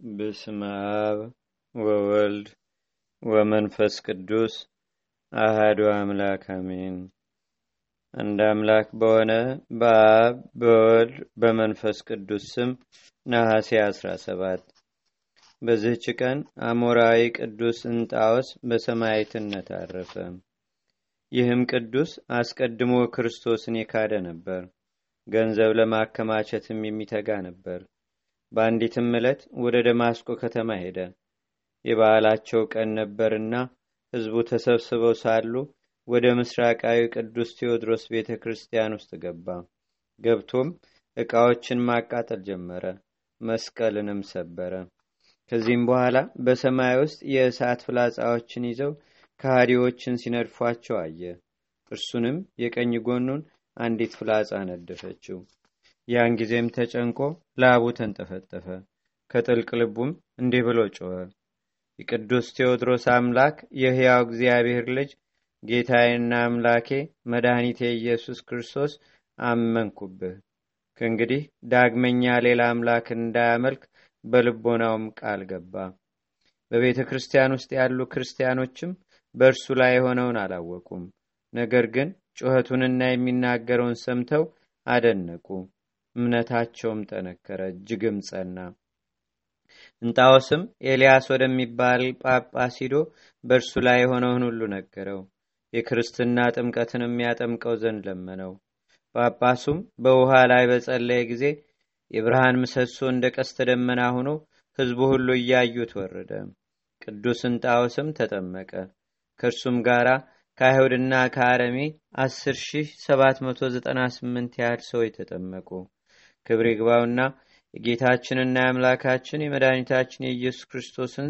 በስመ አብ ወወልድ ወመንፈስ ቅዱስ አህዱ አምላክ አሜን። አንድ አምላክ በሆነ በአብ በወልድ በመንፈስ ቅዱስ ስም ነሐሴ 17 በዚህች ቀን አሞራዊ ቅዱስ እንጣዎስ በሰማዕትነት አረፈ። ይህም ቅዱስ አስቀድሞ ክርስቶስን የካደ ነበር። ገንዘብ ለማከማቸትም የሚተጋ ነበር። በአንዲትም ዕለት ወደ ደማስቆ ከተማ ሄደ። የበዓላቸው ቀን ነበርና ሕዝቡ ተሰብስበው ሳሉ ወደ ምስራቃዊ ቅዱስ ቴዎድሮስ ቤተ ክርስቲያን ውስጥ ገባ። ገብቶም ዕቃዎችን ማቃጠል ጀመረ። መስቀልንም ሰበረ። ከዚህም በኋላ በሰማይ ውስጥ የእሳት ፍላጻዎችን ይዘው ከሃዲዎችን ሲነድፏቸው አየ። እርሱንም የቀኝ ጎኑን አንዲት ፍላጻ ነደፈችው። ያን ጊዜም ተጨንቆ ላቡ ተንጠፈጠፈ። ከጥልቅ ልቡም እንዲህ ብሎ ጮኸ። የቅዱስ ቴዎድሮስ አምላክ የሕያው እግዚአብሔር ልጅ ጌታዬና አምላኬ መድኃኒቴ ኢየሱስ ክርስቶስ አመንኩብህ። ከእንግዲህ ዳግመኛ ሌላ አምላክ እንዳያመልክ በልቦናውም ቃል ገባ። በቤተ ክርስቲያን ውስጥ ያሉ ክርስቲያኖችም በእርሱ ላይ የሆነውን አላወቁም። ነገር ግን ጩኸቱንና የሚናገረውን ሰምተው አደነቁ። እምነታቸውም ጠነከረ፣ እጅግም ጸና። እንጣዎስም ኤልያስ ወደሚባል ጳጳስ ሂዶ በእርሱ ላይ የሆነውን ሁሉ ነገረው። የክርስትና ጥምቀትንም ያጠምቀው ዘንድ ለመነው። ጳጳሱም በውሃ ላይ በጸለየ ጊዜ የብርሃን ምሰሶ እንደ ቀስተ ደመና ሆኖ ሕዝቡ ሁሉ እያዩት ወረደ። ቅዱስ እንጣዎስም ተጠመቀ። ከእርሱም ጋራ ከአይሁድና ከአረሜ 10798 ያህል ሰዎች ተጠመቁ። ክብር ይግባውና የጌታችንና የአምላካችን የመድኃኒታችን የኢየሱስ ክርስቶስን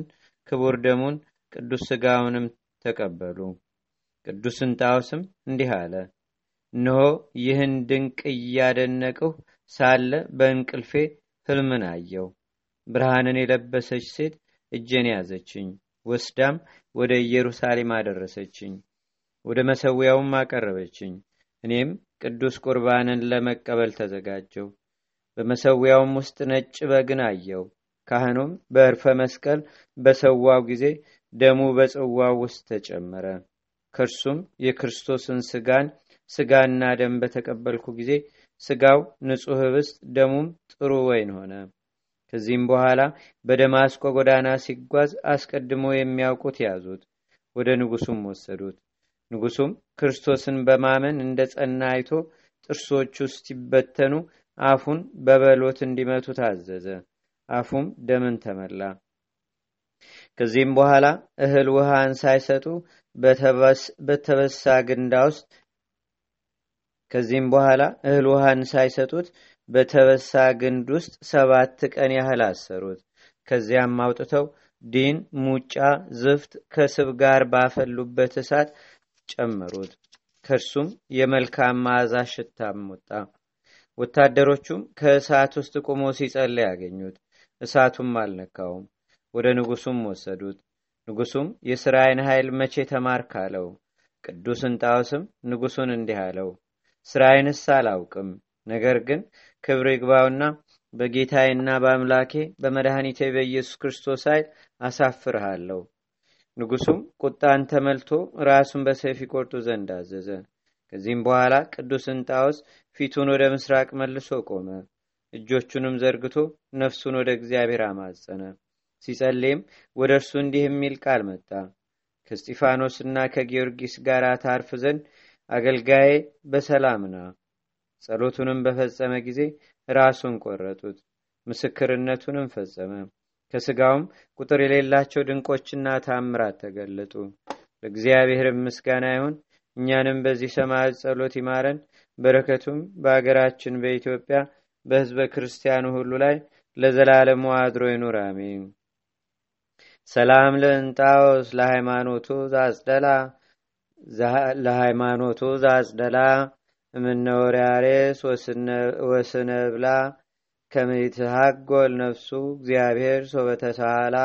ክቡር ደሙን ቅዱስ ሥጋውንም ተቀበሉ። ቅዱስ እንጣዎስም እንዲህ አለ። እነሆ ይህን ድንቅ እያደነቅሁ ሳለ በእንቅልፌ ሕልምን አየው። ብርሃንን የለበሰች ሴት እጄን ያዘችኝ፣ ወስዳም ወደ ኢየሩሳሌም አደረሰችኝ። ወደ መሰዊያውም አቀረበችኝ። እኔም ቅዱስ ቁርባንን ለመቀበል ተዘጋጀው። በመሰዊያውም ውስጥ ነጭ በግን አየው። ካህኑም በእርፈ መስቀል በሰዋው ጊዜ ደሙ በጽዋው ውስጥ ተጨመረ። ከእርሱም የክርስቶስን ስጋን ስጋና ደም በተቀበልኩ ጊዜ ስጋው ንጹሕ ህብስት፣ ደሙም ጥሩ ወይን ሆነ። ከዚህም በኋላ በደማስቆ ጎዳና ሲጓዝ አስቀድሞ የሚያውቁት ያዙት፣ ወደ ንጉሱም ወሰዱት። ንጉሱም ክርስቶስን በማመን እንደ ጸና አይቶ ጥርሶቹ ሲበተኑ አፉን በበሎት እንዲመቱ ታዘዘ። አፉም ደምን ተመላ። ከዚህም በኋላ እህል ውሃን ሳይሰጡ በተበሳ ግንዳ ውስጥ ከዚህም በኋላ እህል ውሃን ሳይሰጡት በተበሳ ግንድ ውስጥ ሰባት ቀን ያህል አሰሩት። ከዚያም አውጥተው ዲን፣ ሙጫ፣ ዝፍት ከስብ ጋር ባፈሉበት እሳት ጨመሩት። ከእርሱም የመልካም መዓዛ ሽታም ወጣ። ወታደሮቹም ከእሳት ውስጥ ቆሞ ሲጸልይ ያገኙት፣ እሳቱም አልነካውም። ወደ ንጉሱም ወሰዱት። ንጉሱም የሥራዬን ኃይል መቼ ተማርክ አለው። ቅዱስ እንጣዎስም ንጉሱን እንዲህ አለው፣ ሥራዬንስ አላውቅም፣ ነገር ግን ክብር ይግባውና በጌታዬና በአምላኬ በመድኃኒቴ በኢየሱስ ክርስቶስ ኃይል አሳፍርሃለሁ። ንጉሱም ቁጣን ተመልቶ ራሱን በሰይፍ ይቆርጡ ዘንድ አዘዘ። ከዚህም በኋላ ቅዱስ እንጣዎስ ፊቱን ወደ ምስራቅ መልሶ ቆመ። እጆቹንም ዘርግቶ ነፍሱን ወደ እግዚአብሔር አማጸነ። ሲጸልይም ወደ እርሱ እንዲህ የሚል ቃል መጣ። ከስጢፋኖስና ከጊዮርጊስ ጋር ታርፍ ዘንድ አገልጋዬ በሰላም ና። ጸሎቱንም በፈጸመ ጊዜ ራሱን ቆረጡት። ምስክርነቱንም ፈጸመ። ከስጋውም ቁጥር የሌላቸው ድንቆችና ታምራት ተገለጡ። ለእግዚአብሔር ምስጋና ይሁን። እኛንም በዚህ ሰማዕት ጸሎት ይማረን። በረከቱም በአገራችን በኢትዮጵያ በሕዝበ ክርስቲያኑ ሁሉ ላይ ለዘላለሙ አድሮ ይኑር፣ አሜን። ሰላም ለእንጣዎስ ለሃይማኖቱ ዛጽደላ ለሃይማኖቱ ዛጽደላ እምነወርያሬስ ወስነ ብላ ከሚትሃጎል ነፍሱ እግዚአብሔር ሶበተሳላ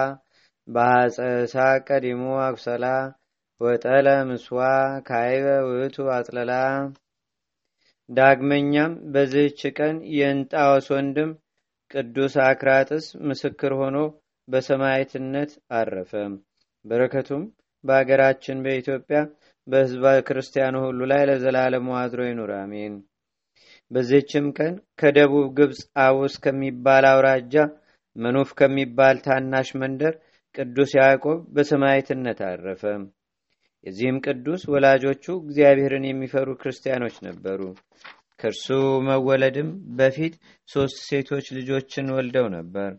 በሐፀሳ ቀዲሙ አኩሰላ ወጠለ ምስዋ ካይበ ውእቱ አጽለላ ዳግመኛም በዚህች ቀን የእንጣዎስ ወንድም ቅዱስ አክራጥስ ምስክር ሆኖ በሰማዕትነት አረፈ። በረከቱም በአገራችን በኢትዮጵያ በሕዝበ ክርስቲያኑ ሁሉ ላይ ለዘላለሙ አድሮ ይኑር፣ አሜን። በዚህችም ቀን ከደቡብ ግብፅ አውስ ከሚባል አውራጃ መኑፍ ከሚባል ታናሽ መንደር ቅዱስ ያዕቆብ በሰማዕትነት አረፈ። የዚህም ቅዱስ ወላጆቹ እግዚአብሔርን የሚፈሩ ክርስቲያኖች ነበሩ። ከእርሱ መወለድም በፊት ሦስት ሴቶች ልጆችን ወልደው ነበር።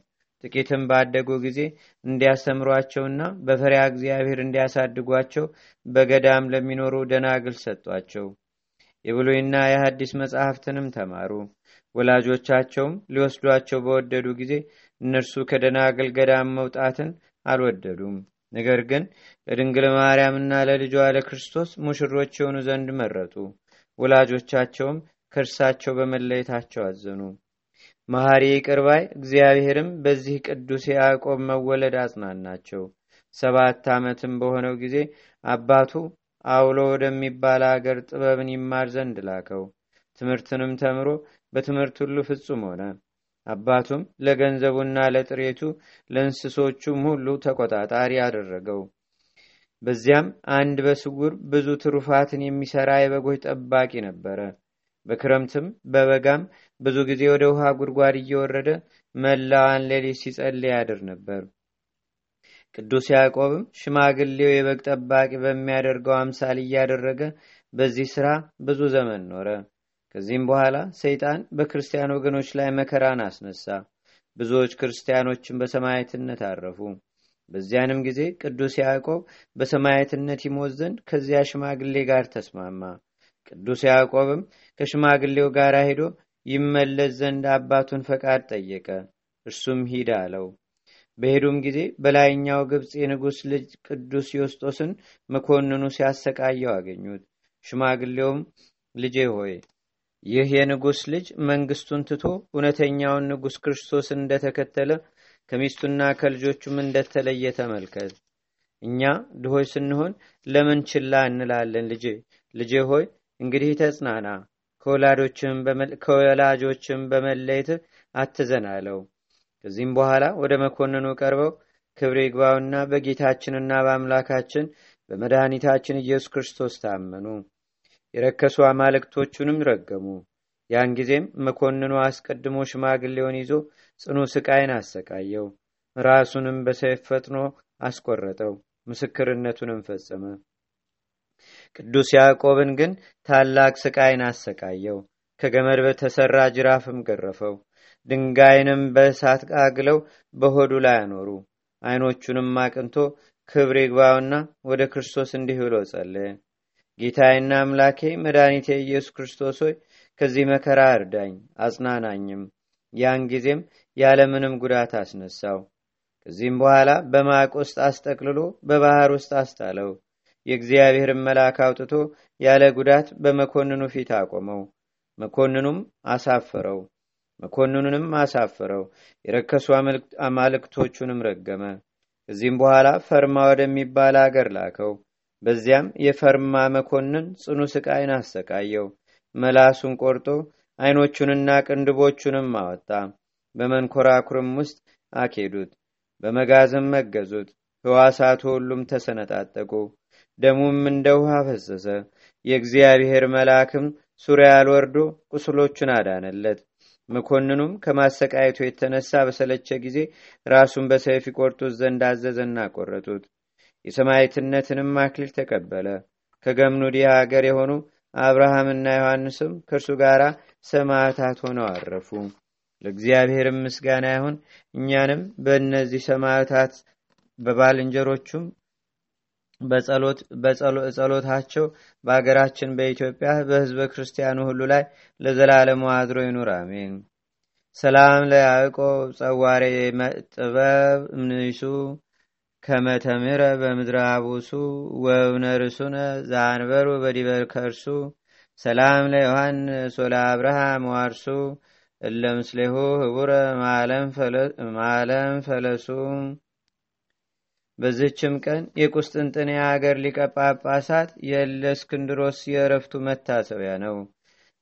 ጥቂትም ባደጉ ጊዜ እንዲያስተምሯቸውና በፈሪያ እግዚአብሔር እንዲያሳድጓቸው በገዳም ለሚኖሩ ደናግል ሰጧቸው። የብሉይና የሐዲስ መጻሕፍትንም ተማሩ። ወላጆቻቸውም ሊወስዷቸው በወደዱ ጊዜ እነርሱ ከደናግል ገዳም መውጣትን አልወደዱም። ነገር ግን ለድንግል ማርያምና ለልጇ ለክርስቶስ ሙሽሮች የሆኑ ዘንድ መረጡ። ወላጆቻቸውም ከእርሳቸው በመለየታቸው አዘኑ። መሐሪ ቅርባይ እግዚአብሔርም በዚህ ቅዱስ ያዕቆብ መወለድ አጽናናቸው። ሰባት ዓመትም በሆነው ጊዜ አባቱ አውሎ ወደሚባል አገር ጥበብን ይማር ዘንድ ላከው። ትምህርትንም ተምሮ በትምህርት ሁሉ ፍጹም ሆነ። አባቱም ለገንዘቡና ለጥሬቱ ለእንስሶቹም ሁሉ ተቆጣጣሪ አደረገው። በዚያም አንድ በስውር ብዙ ትሩፋትን የሚሰራ የበጎች ጠባቂ ነበረ። በክረምትም በበጋም ብዙ ጊዜ ወደ ውሃ ጉድጓድ እየወረደ መላዋን ሌሊት ሲጸልይ ያድር ነበር። ቅዱስ ያዕቆብም ሽማግሌው የበግ ጠባቂ በሚያደርገው አምሳል እያደረገ በዚህ ሥራ ብዙ ዘመን ኖረ። ከዚህም በኋላ ሰይጣን በክርስቲያን ወገኖች ላይ መከራን አስነሳ። ብዙዎች ክርስቲያኖችን በሰማዕትነት አረፉ። በዚያንም ጊዜ ቅዱስ ያዕቆብ በሰማዕትነት ይሞት ዘንድ ከዚያ ሽማግሌ ጋር ተስማማ። ቅዱስ ያዕቆብም ከሽማግሌው ጋር ሄዶ ይመለስ ዘንድ አባቱን ፈቃድ ጠየቀ። እርሱም ሂድ አለው። በሄዱም ጊዜ በላይኛው ግብፅ የንጉሥ ልጅ ቅዱስ ዮስጦስን መኮንኑ ሲያሰቃየው አገኙት። ሽማግሌውም ልጄ ሆይ ይህ የንጉሥ ልጅ መንግስቱን ትቶ እውነተኛውን ንጉሥ ክርስቶስን እንደተከተለ ከሚስቱና ከልጆቹም እንደተለየ ተመልከት። እኛ ድሆች ስንሆን ለምን ችላ እንላለን? ልጄ ልጄ ሆይ እንግዲህ ተጽናና፣ ከወላጆችም በመለየት አትዘን አለው። ከዚህም በኋላ ወደ መኮንኑ ቀርበው ክብር ይግባውና በጌታችንና በአምላካችን በመድኃኒታችን ኢየሱስ ክርስቶስ ታመኑ። የረከሱ አማልክቶቹንም ረገሙ። ያን ጊዜም መኮንኑ አስቀድሞ ሽማግሌውን ይዞ ጽኑ ስቃይን አሰቃየው። ራሱንም በሰይፍ ፈጥኖ አስቆረጠው። ምስክርነቱንም ፈጸመ። ቅዱስ ያዕቆብን ግን ታላቅ ስቃይን አሰቃየው። ከገመድ በተሰራ ጅራፍም ገረፈው። ድንጋይንም በእሳት ቃግለው በሆዱ ላይ አኖሩ። ዓይኖቹንም አቅንቶ ክብር ይግባውና ወደ ክርስቶስ እንዲህ ብሎ ጸለየ። ጌታዬና አምላኬ መድኃኒቴ ኢየሱስ ክርስቶስ ሆይ ከዚህ መከራ እርዳኝ፣ አጽናናኝም። ያን ጊዜም ያለምንም ጉዳት አስነሳው። ከዚህም በኋላ በማቅ ውስጥ አስጠቅልሎ በባህር ውስጥ አስጣለው። የእግዚአብሔርን መልአክ አውጥቶ ያለ ጉዳት በመኮንኑ ፊት አቆመው። መኮንኑም አሳፈረው መኮንኑንም አሳፈረው። የረከሱ አማልክቶቹንም ረገመ። ከዚህም በኋላ ፈርማ ወደሚባል አገር ላከው። በዚያም የፈርማ መኮንን ጽኑ ስቃይን አሰቃየው። መላሱን ቆርጦ ዓይኖቹንና ቅንድቦቹንም አወጣ። በመንኮራኩርም ውስጥ አኬዱት። በመጋዝም መገዙት። ሕዋሳቱ ሁሉም ተሰነጣጠቁ። ደሙም እንደ ውሃ ፈሰሰ። የእግዚአብሔር መልአክም ሱሪያል ወርዶ ቁስሎቹን አዳነለት። መኮንኑም ከማሰቃየቱ የተነሳ በሰለቸ ጊዜ ራሱን በሰይፍ ይቆርጡት ዘንድ አዘዘና ቆረጡት። የሰማዕትነትንም አክሊል ተቀበለ። ከገምኑዲ ሀገር የሆኑ አብርሃምና ዮሐንስም ከእርሱ ጋር ሰማዕታት ሆነው አረፉ። ለእግዚአብሔርም ምስጋና ይሁን። እኛንም በእነዚህ ሰማዕታት በባልንጀሮቹም በጸሎታቸው በአገራችን በኢትዮጵያ በሕዝበ ክርስቲያኑ ሁሉ ላይ ለዘላለሙ አድሮ ይኑር፣ አሜን። ሰላም ለያዕቆብ ጸዋሬ ጥበብ እምንሱ ከመተምረ በምድረ አቡሱ ወእብነ ርሱነ ዛንበሩ በዲበር ከርሱ ሰላም ለዮሐንስ ወለ አብርሃም ዋርሱ እለ ምስሌሁ ህቡረ ማለም ፈለሱ። በዝችም ቀን የቁስጥንጥንያ አገር ሊቀ ጳጳሳት የእለእስክንድሮስ የእረፍቱ መታሰቢያ ነው።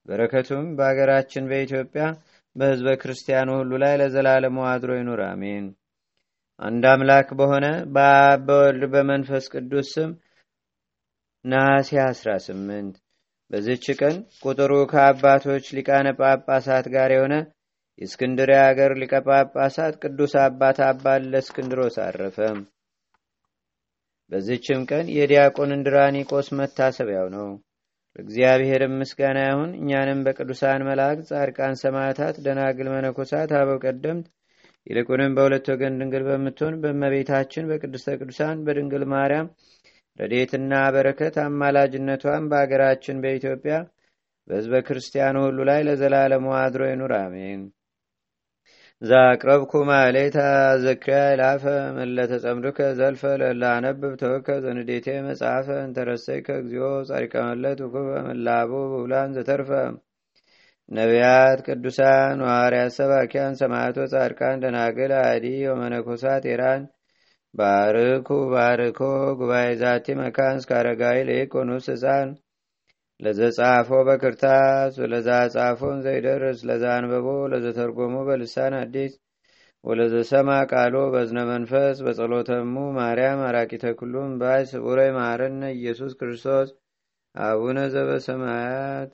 በረከቱም በአገራችን በኢትዮጵያ በሕዝበ ክርስቲያኑ ሁሉ ላይ ለዘላለሙ አድሮ ይኑር፣ አሜን። አንድ አምላክ በሆነ በአብ በወልድ በመንፈስ ቅዱስ ስም ነሐሴ 18 በዝች ቀን ቁጥሩ ከአባቶች ሊቃነ ጳጳሳት ጋር የሆነ የእስክንድርያ አገር ሊቀ ጳጳሳት ቅዱስ አባት አባ ለእስክንድሮስ አረፈ። በዝችም ቀን የዲያቆን እንድራኒቆስ መታሰቢያው ነው። ለእግዚአብሔርም ምስጋና ይሁን። እኛንም በቅዱሳን መላእክት፣ ጻድቃን፣ ሰማዕታት፣ ደናግል፣ መነኮሳት፣ አበው ቀደምት ይልቁንም በሁለት ወገን ድንግል በምትሆን በእመቤታችን በቅድስተ ቅዱሳን በድንግል ማርያም ረዴትና በረከት አማላጅነቷን በአገራችን በኢትዮጵያ በሕዝበ ክርስቲያኑ ሁሉ ላይ ለዘላለሙ አድሮ ይኑር፣ አሜን። ዛቅረብኩ ማሌታ ዘክሪያ ይላፈ መለተጸምዱከ ዘልፈ ለላነብብ ተወከ ዘንዴቴ መጽሐፈ እንተረሰይከ እግዚኦ መለት ውኩበ መላቡ ብውላን ዘተርፈ ነቢያት፣ ቅዱሳን፣ ዋርያት፣ ሰባኪያን፣ ሰማዕቶ፣ ጻድቃን፣ ደናግል፣ አዲ ወመነኮሳት ኤራን ባርኩ ባርኮ ጉባኤ ዛቲ መካን እስካረጋዊ ለኢኮኑስ ህፃን ለዘጻፎ በክርታስ ወለዛ ጻፎን ዘይደርስ ለዛ አንበቦ ለዘተርጎሞ በልሳን አዲስ ወለዘሰማ ቃሎ በዝነ መንፈስ በጸሎተሙ ማርያም አራቂተ ኩሉም ባይ ስቡረ ማረነ ኢየሱስ ክርስቶስ አቡነ ዘበሰማያት